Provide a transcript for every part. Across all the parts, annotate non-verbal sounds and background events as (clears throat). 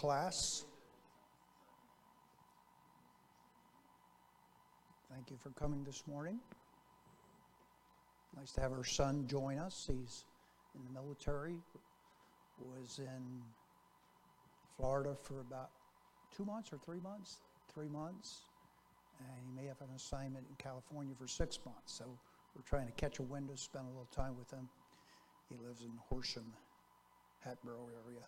class. Thank you for coming this morning. Nice to have our son join us. He's in the military, was in Florida for about two months or three months, three months, and he may have an assignment in California for six months. So we're trying to catch a window, to spend a little time with him. He lives in Horsham, Hatboro area,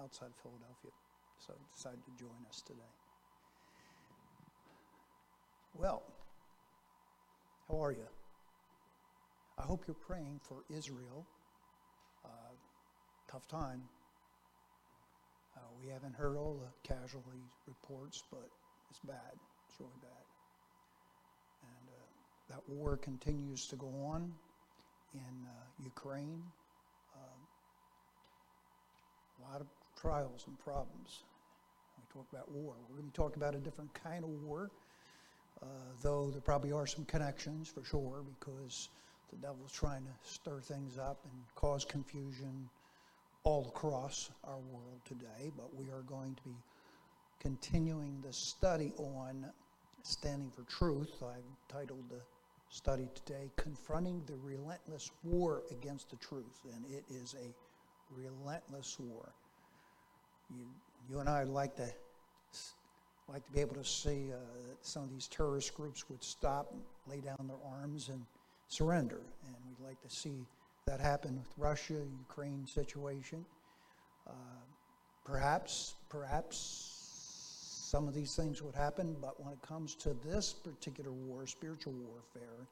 outside Philadelphia. So decided to join us today. Well, how are you? I hope you're praying for Israel. Uh, tough time. Uh, we haven't heard all the casualty reports, but it's bad. It's really bad. And uh, that war continues to go on in uh, Ukraine. Um, a lot of trials and problems. We talk about war. We're going to be talking about a different kind of war, uh, though there probably are some connections for sure because the devil's trying to stir things up and cause confusion all across our world today. But we are going to be continuing the study on standing for truth. I've titled the study today, Confronting the Relentless War Against the Truth. And it is a relentless war. You, you and I like to like to be able to see uh, that some of these terrorist groups would stop, lay down their arms, and surrender. And we'd like to see that happen with Russia, Ukraine situation. Uh, perhaps, perhaps some of these things would happen, but when it comes to this particular war, spiritual warfare,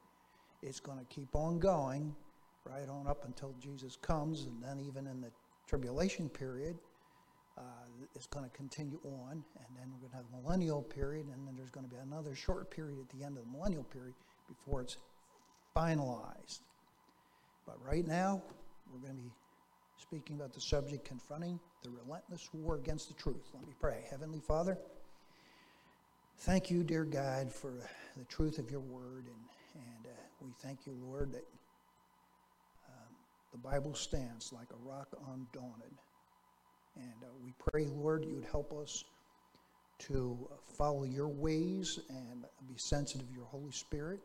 it's going to keep on going right on up until Jesus comes, and then even in the tribulation period, uh, it's going to continue on, and then we're going to have a millennial period, and then there's going to be another short period at the end of the millennial period before it's finalized. But right now, we're going to be speaking about the subject confronting the relentless war against the truth. Let me pray. Heavenly Father, Thank you, dear God, for the truth of your word. And, and uh, we thank you, Lord, that um, the Bible stands like a rock undaunted. And uh, we pray, Lord, you would help us to follow your ways and be sensitive to your Holy Spirit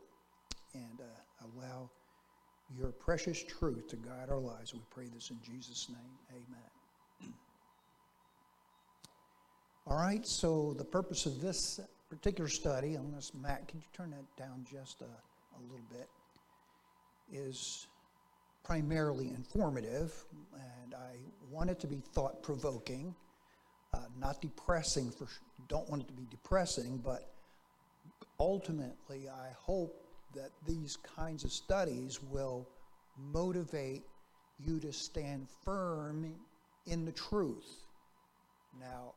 and uh, allow your precious truth to guide our lives. We pray this in Jesus' name. Amen. (clears throat) All right, so the purpose of this particular study, this Matt, could you turn that down just a, a little bit, is primarily informative, and I want it to be thought provoking, uh, not depressing. For don't want it to be depressing, but ultimately, I hope that these kinds of studies will motivate you to stand firm in the truth. Now,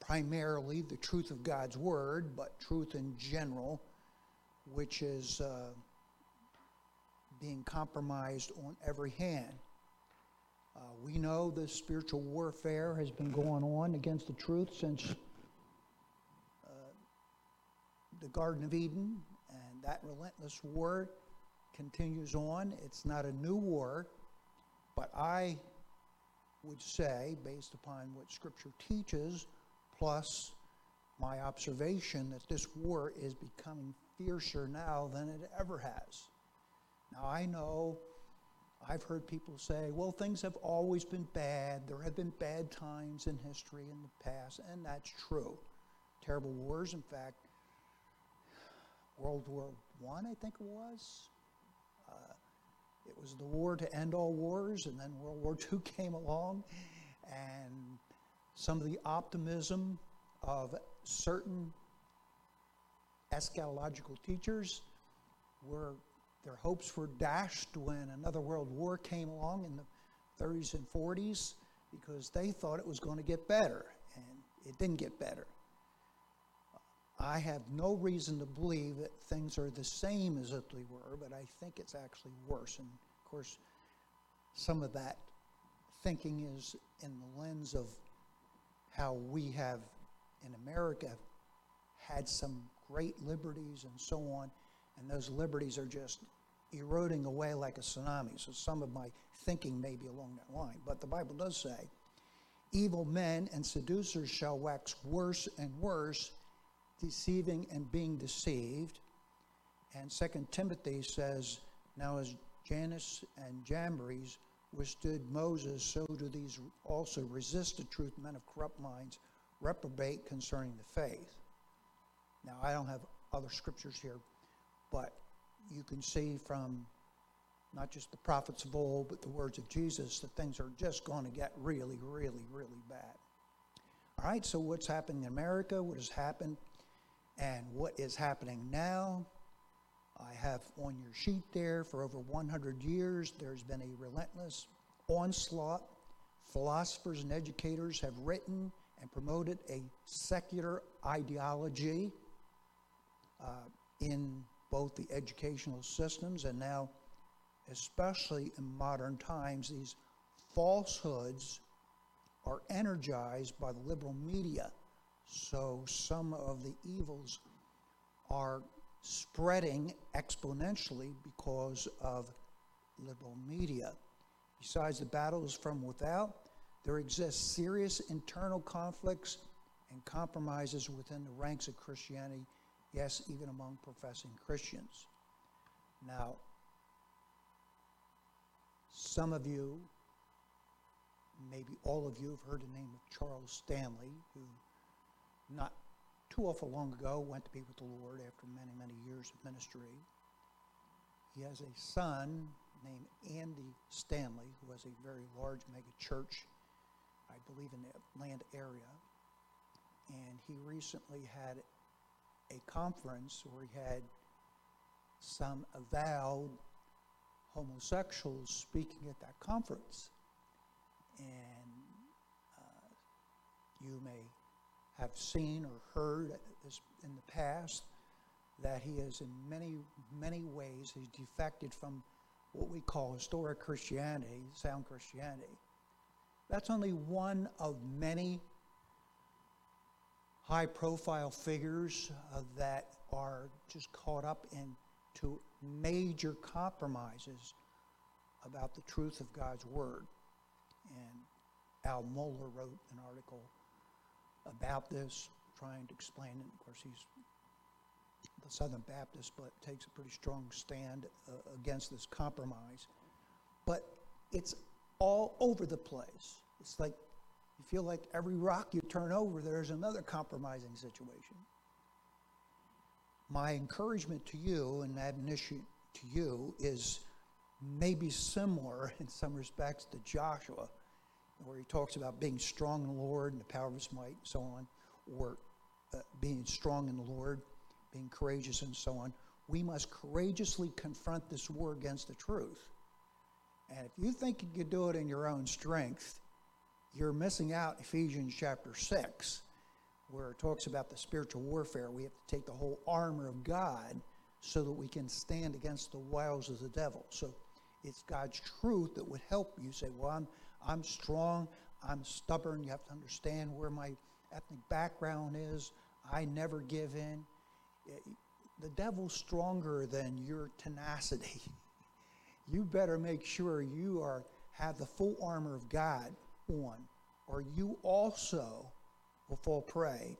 primarily the truth of God's Word, but truth in general, which is uh, being compromised on every hand. Uh, we know the spiritual warfare has been going on against the truth since uh, the Garden of Eden, and that relentless war continues on. It's not a new war, but I would say, based upon what Scripture teaches, plus my observation that this war is becoming fiercer now than it ever has. Now, I know I've heard people say, well, things have always been bad. There have been bad times in history in the past, and that's true. Terrible wars, in fact, World War I, I, think it was. Uh, it was the war to end all wars, and then World War II (laughs) came along, and some of the optimism of certain eschatological teachers were their hopes were dashed when another world war came along in the 30s and 40s because they thought it was going to get better and it didn't get better. I have no reason to believe that things are the same as they were but i think it's actually worse and of course some of that thinking is in the lens of how we have in America had some great liberties and so on, and those liberties are just eroding away like a tsunami. So some of my thinking may be along that line. But the Bible does say Evil men and seducers shall wax worse and worse, deceiving and being deceived. And Second Timothy says, Now as Jannes and Jambres withstood Moses, so do these also resist the truth, men of corrupt minds, reprobate concerning the faith. Now, I don't have other scriptures here, but you can see from not just the prophets of old, but the words of Jesus, that things are just going to get really, really, really bad. All right, so what's happening in America? What has happened? And what is happening now? I have on your sheet there for over 100 years, there's been a relentless onslaught. Philosophers and educators have written and promoted a secular ideology uh, in both the educational systems and now especially in modern times, these falsehoods are energized by the liberal media. So some of the evils are spreading exponentially because of liberal media. Besides the battles from without, there exist serious internal conflicts and compromises within the ranks of Christianity, yes, even among professing Christians. Now, some of you, maybe all of you, have heard the name of Charles Stanley, who not too awful long ago went to be with the Lord after many, many years of ministry. He has a son named Andy Stanley, who has a very large mega church, I believe, in the Atlanta area. And he recently had a conference where he had some avowed homosexuals speaking at that conference. And uh, you may have seen or heard in the past that he is in many, many ways, he's defected from what we call historic Christianity, sound Christianity. That's only one of many high profile figures uh, that are just caught up into major compromises about the truth of God's Word. And Al Mohler wrote an article about this, trying to explain it. Of course, he's the Southern Baptist, but takes a pretty strong stand uh, against this compromise. But it's all over the place. It's like you feel like every rock you turn over, there's another compromising situation my encouragement to you and admonition to you is maybe similar (laughs) in some respects to Joshua, where he talks about being strong in the Lord and the power of his might and so on, or uh, being strong in the Lord, being courageous and so on. We must courageously confront this war against the truth. And if you think you can do it in your own strength, you're missing out Ephesians chapter 6 where it talks about the spiritual warfare. We have to take the whole armor of God so that we can stand against the wiles of the devil. So it's God's truth that would help you say, Well, I'm, I'm strong, I'm stubborn. You have to understand where my ethnic background is. I never give in. The devil's stronger than your tenacity. (laughs) you better make sure you are have the full armor of God on, or you also will fall prey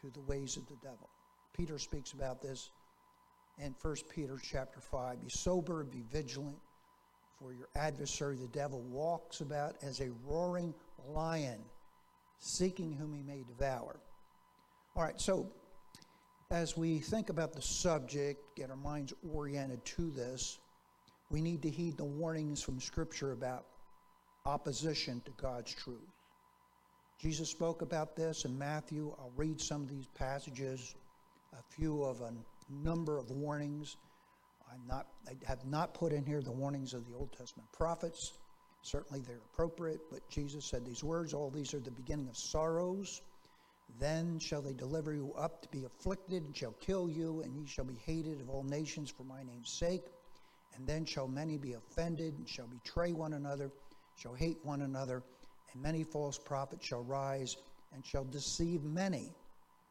to the ways of the devil. Peter speaks about this in 1 Peter chapter 5. Be sober, be vigilant, for your adversary, the devil, walks about as a roaring lion, seeking whom he may devour. All right, so as we think about the subject, get our minds oriented to this, we need to heed the warnings from Scripture about opposition to God's truth. Jesus spoke about this in Matthew. I'll read some of these passages, a few of a number of warnings. I'm not, I have not put in here the warnings of the Old Testament prophets. Certainly they're appropriate, but Jesus said these words All these are the beginning of sorrows. Then shall they deliver you up to be afflicted, and shall kill you, and ye shall be hated of all nations for my name's sake. And then shall many be offended, and shall betray one another, shall hate one another and many false prophets shall rise and shall deceive many.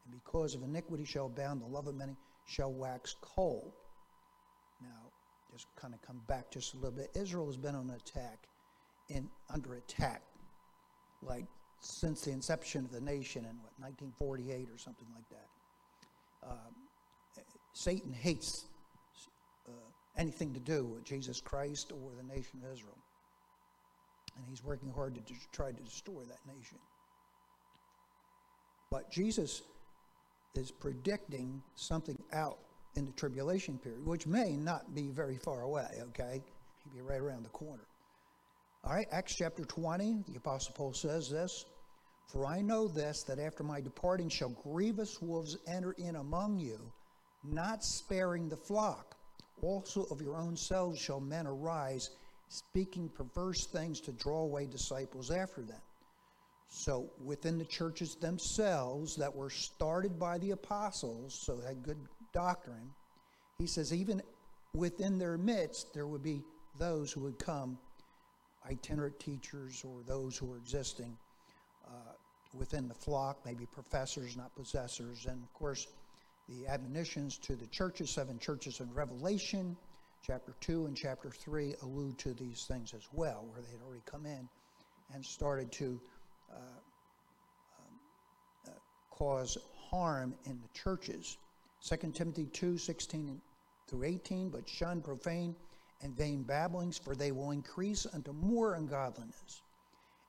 And because of iniquity shall abound, the love of many shall wax cold. Now, just kind of come back just a little bit. Israel has been on attack, in under attack, like since the inception of the nation in what 1948 or something like that. Um, Satan hates uh, anything to do with Jesus Christ or the nation of Israel, and he's working hard to de- try to destroy that nation. But Jesus is predicting something out in the tribulation period, which may not be very far away, okay? He'll be right around the corner. All right, Acts chapter 20, the Apostle Paul says this For I know this, that after my departing shall grievous wolves enter in among you, not sparing the flock. Also of your own selves shall men arise, speaking perverse things to draw away disciples after them. So within the churches themselves that were started by the apostles, so had good doctrine, he says even within their midst there would be those who would come, itinerant teachers or those who were existing uh, within the flock, maybe professors, not possessors, and of course the admonitions to the churches, seven churches in Revelation, chapter 2 and chapter 3 allude to these things as well, where they had already come in and started to uh, um, uh, cause harm in the churches. 2 Timothy 2 16 through 18, but shun profane and vain babblings, for they will increase unto more ungodliness.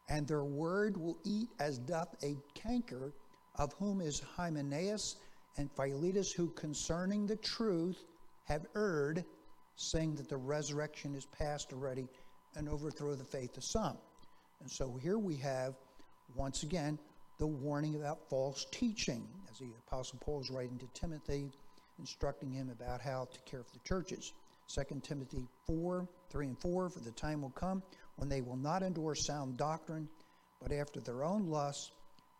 And their word will eat as doth a canker, of whom is Hymenaeus and Philetus, who concerning the truth have erred, saying that the resurrection is past already, and overthrow the faith of some. And so here we have once again, the warning about false teaching, as the Apostle Paul is writing to Timothy, instructing him about how to care for the churches. 2 Timothy 4 3 and 4 For the time will come when they will not endure sound doctrine, but after their own lusts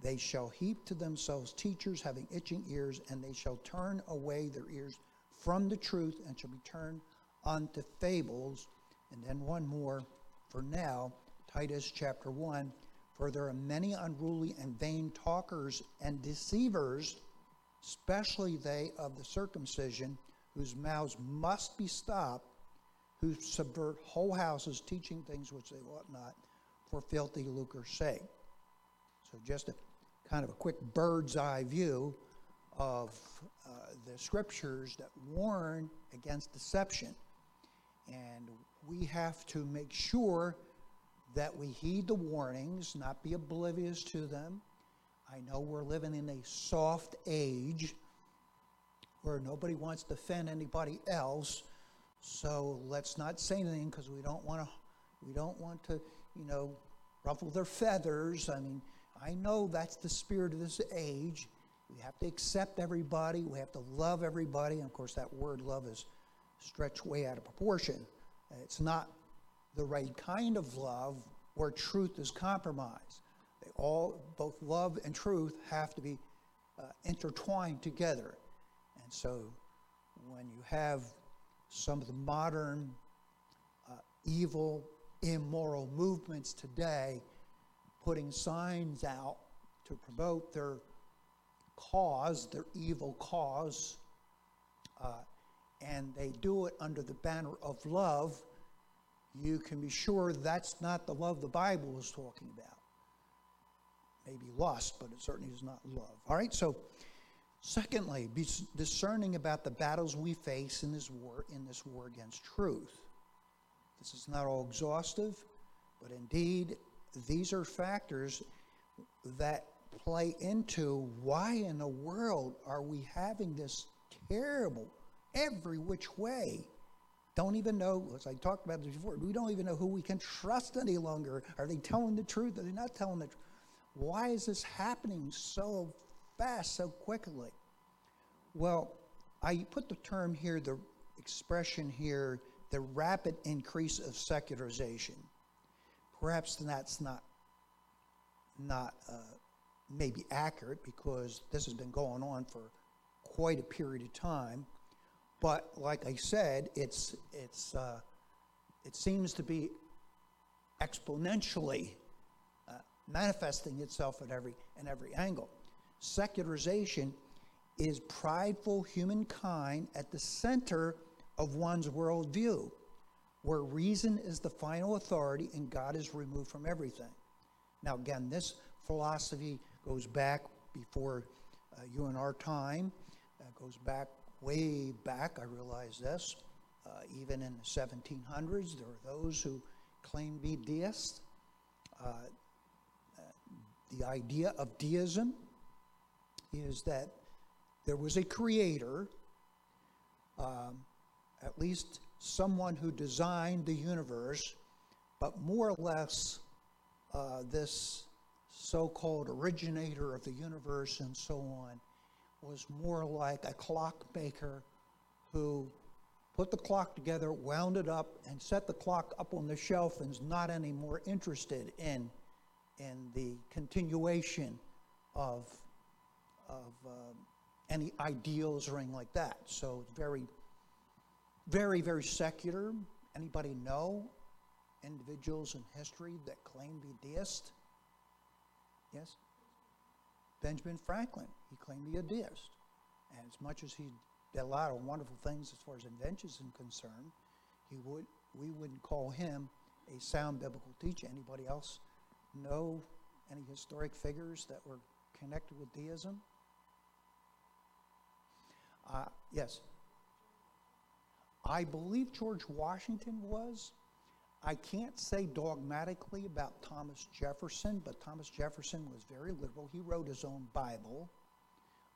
they shall heap to themselves teachers having itching ears, and they shall turn away their ears from the truth and shall be turned unto fables. And then one more for now, Titus chapter 1 for there are many unruly and vain talkers and deceivers, especially they of the circumcision, whose mouths must be stopped, who subvert whole houses, teaching things which they ought not, for filthy lucre's sake. So, just a kind of a quick bird's eye view of uh, the scriptures that warn against deception. And we have to make sure that we heed the warnings, not be oblivious to them. I know we're living in a soft age where nobody wants to offend anybody else. So let's not say anything because we don't want to. We don't want to, you know, ruffle their feathers. I mean, I know that's the spirit of this age. We have to accept everybody. We have to love everybody. And of course, that word love is stretched way out of proportion. It's not the right kind of love where truth is compromised. They all, both love and truth, have to be uh, intertwined together. And so when you have some of the modern uh, evil, immoral movements today putting signs out to promote their cause, their evil cause, uh, and they do it under the banner of love you can be sure that's not the love the Bible is talking about. Maybe lust, but it certainly is not love. All right, so secondly, be discerning about the battles we face in this war, in this war against truth. This is not all exhaustive, but indeed, these are factors that play into why in the world are we having this terrible, every which way don't even know, as I talked about this before, we don't even know who we can trust any longer. Are they telling the truth? Are they not telling the truth? Why is this happening so fast, so quickly? Well, I put the term here, the expression here, the rapid increase of secularization. Perhaps that's not, not uh, maybe accurate because this has been going on for quite a period of time. But like I said, it's, it's, uh, it seems to be exponentially uh, manifesting itself at every, in every angle. Secularization is prideful humankind at the center of one's worldview, where reason is the final authority and God is removed from everything. Now, again, this philosophy goes back before uh, you and our time, uh, goes back way back. I realize this. Uh, even in the 1700s, there were those who claimed to be deists. Uh, uh, the idea of deism is that there was a creator, um, at least someone who designed the universe, but more or less uh, this so called originator of the universe and so on was more like a clockmaker who put the clock together, wound it up, and set the clock up on the shelf and is not any more interested in, in the continuation of, of uh, any ideals or anything like that. So it's very, very, very secular. Anybody know individuals in history that claim to be deist? Yes? Benjamin Franklin, he claimed to be a deist. And as much as he did a lot of wonderful things as far as inventions are concerned, he would, we wouldn't call him a sound biblical teacher. Anybody else know any historic figures that were connected with deism? Uh, yes. I believe George Washington was. I can't say dogmatically about Thomas Jefferson, but Thomas Jefferson was very liberal. He wrote his own Bible.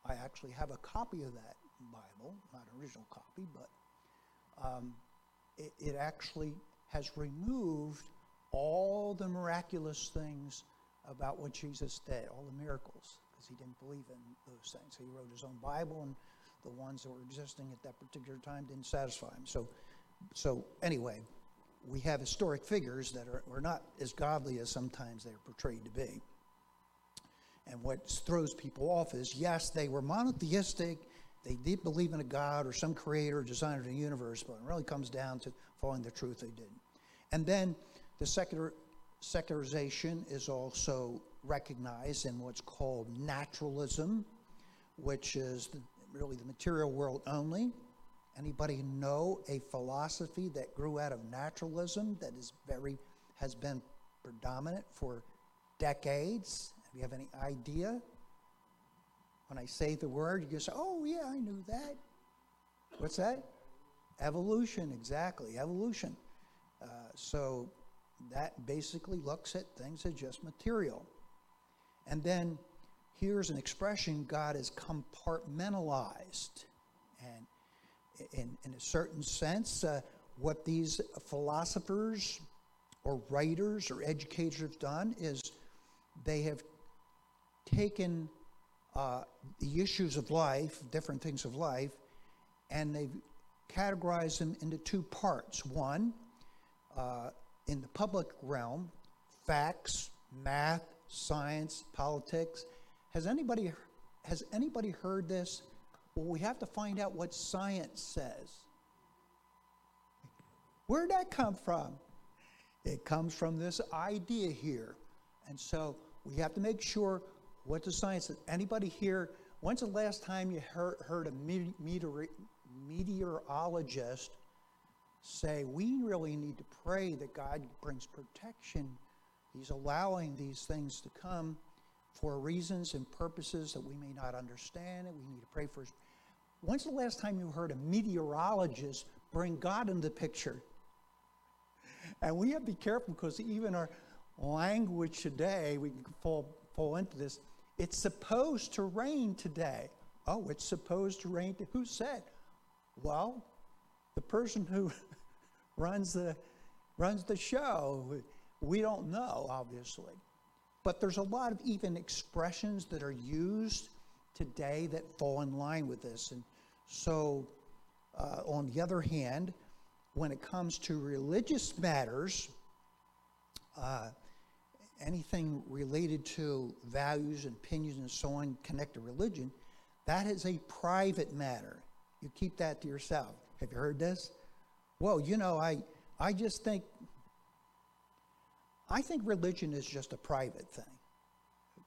I actually have a copy of that Bible, not an original copy, but um, it, it actually has removed all the miraculous things about what Jesus did, all the miracles, because he didn't believe in those things. So he wrote his own Bible, and the ones that were existing at that particular time didn't satisfy him. So, so anyway, we have historic figures that are, are not as godly as sometimes they're portrayed to be. And what throws people off is yes, they were monotheistic, they did believe in a God or some creator or designer of the universe, but it really comes down to following the truth they didn't. And then the secular, secularization is also recognized in what's called naturalism, which is the, really the material world only. Anybody know a philosophy that grew out of naturalism that is very has been predominant for decades? You have any idea? When I say the word, you say, "Oh yeah, I knew that." What's that? Evolution, exactly. Evolution. Uh, so that basically looks at things as just material. And then here's an expression God is compartmentalized. And in, in a certain sense, uh, what these philosophers or writers or educators have done is they have taken uh, the issues of life, different things of life, and they've categorized them into two parts. One, uh, in the public realm, facts, math, science, politics. Has anybody has anybody heard this? Well, we have to find out what science says. Where'd that come from? It comes from this idea here. And so we have to make sure what does science is. Anybody here, when's the last time you heard, heard a meteor, meteorologist say, we really need to pray that God brings protection? He's allowing these things to come for reasons and purposes that we may not understand, and we need to pray for When's the last time you heard a meteorologist bring God into the picture? And we have to be careful because even our language today, we can fall, fall into this. It's supposed to rain today. Oh, it's supposed to rain. Who said? Well, the person who (laughs) runs the runs the show. We don't know, obviously. But there's a lot of even expressions that are used today that fall in line with this. And so, uh, on the other hand, when it comes to religious matters, uh, anything related to values and opinions and so on connected to religion, that is a private matter. You keep that to yourself. Have you heard this? Well, you know, I, I just think, I think religion is just a private thing.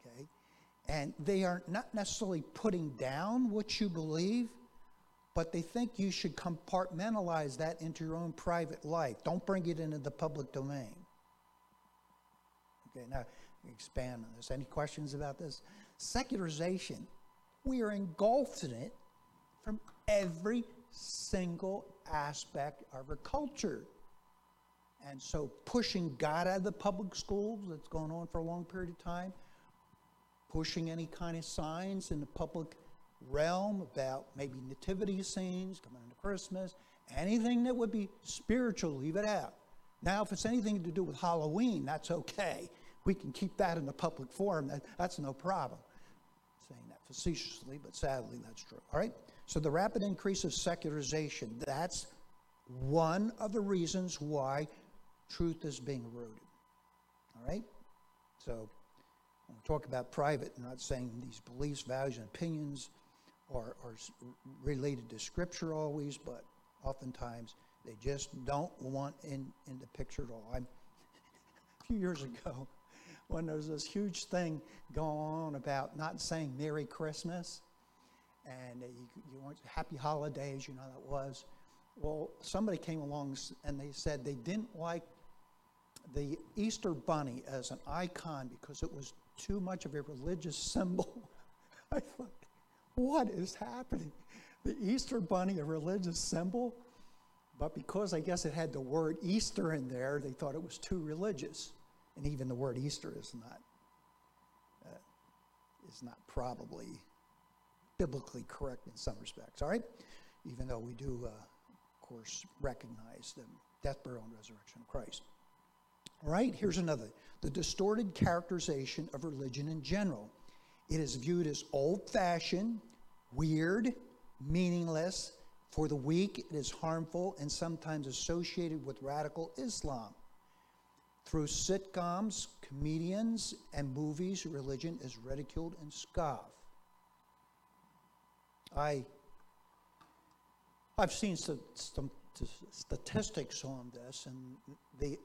Okay? And they are not necessarily putting down what you believe, but they think you should compartmentalize that into your own private life. Don't bring it into the public domain. Okay, now expand on this. Any questions about this? Secularization, we are engulfed in it from every single aspect of our culture. And so pushing God out of the public schools, that's going on for a long period of time, pushing any kind of signs in the public realm about maybe nativity scenes coming into Christmas, anything that would be spiritual, leave it out. Now, if it's anything to do with Halloween, that's okay. We can keep that in the public forum. That, that's no problem. saying that facetiously, but sadly, that's true. All right? So, the rapid increase of secularization, that's one of the reasons why truth is being eroded. All right? So, when we talk about private, I'm not saying these beliefs, values, and opinions are, are related to Scripture always, but oftentimes they just don't want in, in the picture at all. I'm, (laughs) a few years ago, when there was this huge thing going on about not saying Merry Christmas and you, you want Happy Holidays, you know that was. Well, somebody came along and they said they didn't like the Easter bunny as an icon because it was too much of a religious (laughs) symbol. I thought, what is happening? The Easter bunny, a religious symbol? But because I guess it had the word Easter in there, they thought it was too religious. And even the word Easter is not, uh, is not probably biblically correct in some respects, all right? Even though we do, uh, of course, recognize the death, burial, and resurrection of Christ. All right, here's another the distorted characterization of religion in general. It is viewed as old fashioned, weird, meaningless. For the weak, it is harmful and sometimes associated with radical Islam. Through sitcoms, comedians, and movies, religion is ridiculed and scoffed. I, I've seen some, some statistics on this, and the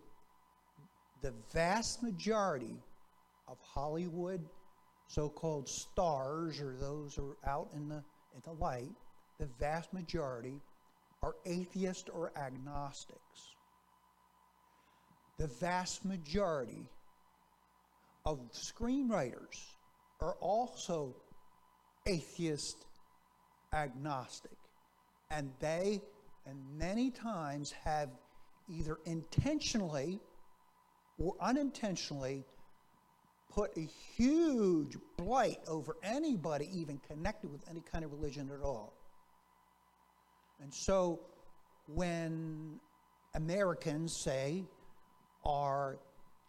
the vast majority of Hollywood so-called stars or those who are out in the, in the light, the vast majority are atheists or agnostics. The vast majority of screenwriters are also atheist agnostic. And they, and many times, have either intentionally or unintentionally put a huge blight over anybody even connected with any kind of religion at all. And so when Americans, say, are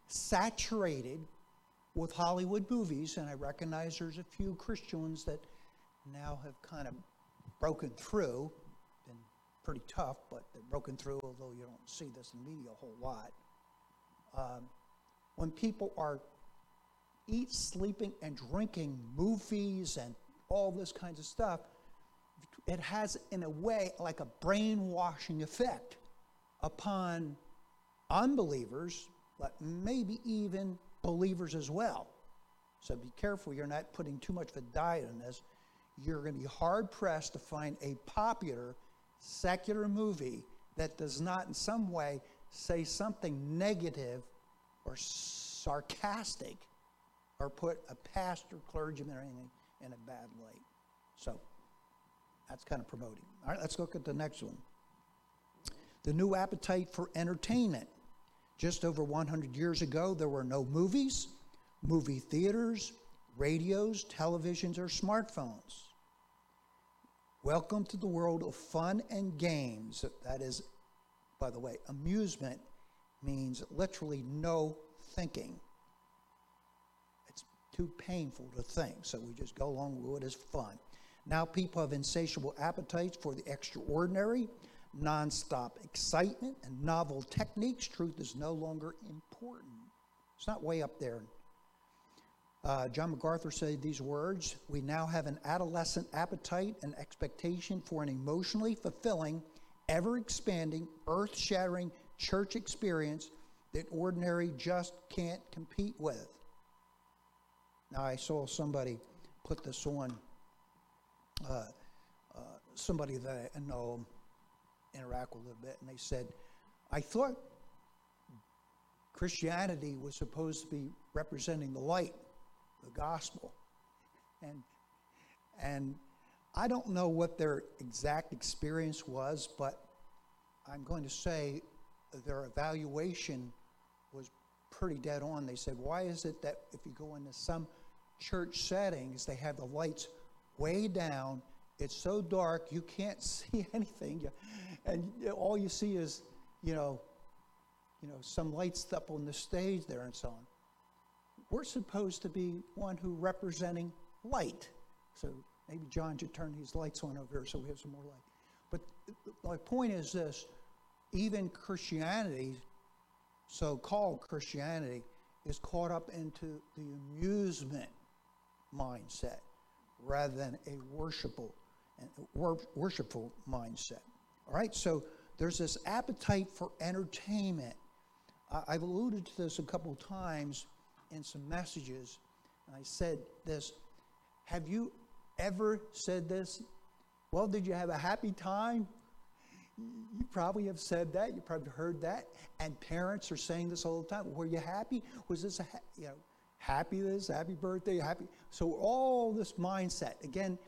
saturated with Hollywood movies, and I recognize there's a few Christians that now have kind of broken through, been pretty tough, but they've broken through, although you don't see this in the media a whole lot. Um, when people are eat, sleeping, and drinking movies and all this kinds of stuff, it has, in a way, like a brainwashing effect upon unbelievers, but maybe even believers as well. So be careful you're not putting too much of a diet on this. You're going to be hard pressed to find a popular secular movie that does not, in some way, say something negative or sarcastic or put a pastor, clergyman, or anything in a bad light. So that's kind of promoting. All right, let's look at the next one. The new appetite for entertainment. Just over 100 years ago, there were no movies, movie theaters, radios, televisions, or smartphones. Welcome to the world of fun and games. That is, by the way, amusement means literally no thinking. It's too painful to think, so we just go along with it as fun. Now people have insatiable appetites for the extraordinary, nonstop excitement, and novel techniques. Truth is no longer important. It's not way up there. Uh, John MacArthur said these words We now have an adolescent appetite and expectation for an emotionally fulfilling, ever expanding, earth shattering church experience that ordinary just can't compete with. Now, I saw somebody put this on, uh, uh, somebody that I know, interact with a little bit, and they said, I thought Christianity was supposed to be representing the light, the gospel. And, and I don't know what their exact experience was, but I'm going to say their evaluation was pretty dead on. They said, why is it that if you go into some church settings, they have the lights way down, it's so dark you can't (laughs) see anything, and all you see is, you know, you know, some lights up on the stage there and so on. We're supposed to be one who representing light. So maybe John should turn these lights on over here so we have some more light. But my point is this even Christianity, so called Christianity, is caught up into the amusement mindset rather than a worshipful, worshipful mindset. All right, so there's this appetite for entertainment. I've alluded to this a couple of times in some messages. I said this Have you ever said this? Well, did you have a happy time? You probably have said that. You probably heard that. And parents are saying this all the time. Were you happy? Was this a, ha- you know, happy this, happy birthday, happy? So all this mindset. Again,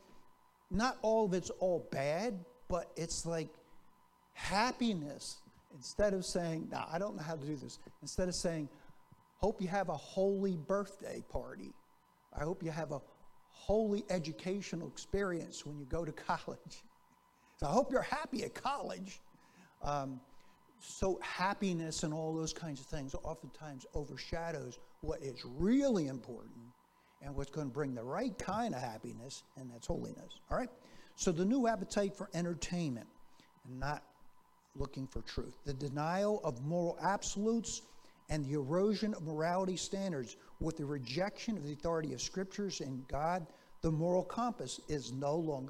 not all of it's all bad, but it's like happiness. Instead of saying, now I don't know how to do this. Instead of saying, hope you have a holy birthday party. I hope you have a holy educational experience when you go to (laughs) college. So I hope you're happy at college. Um, so happiness and all those kinds of things oftentimes overshadows what is really important and what's going to bring the right kind of happiness, and that's holiness. All right? So the new appetite for entertainment and not looking for truth, the denial of moral absolutes and the erosion of morality standards with the rejection of the authority of scriptures and God, the moral compass is no longer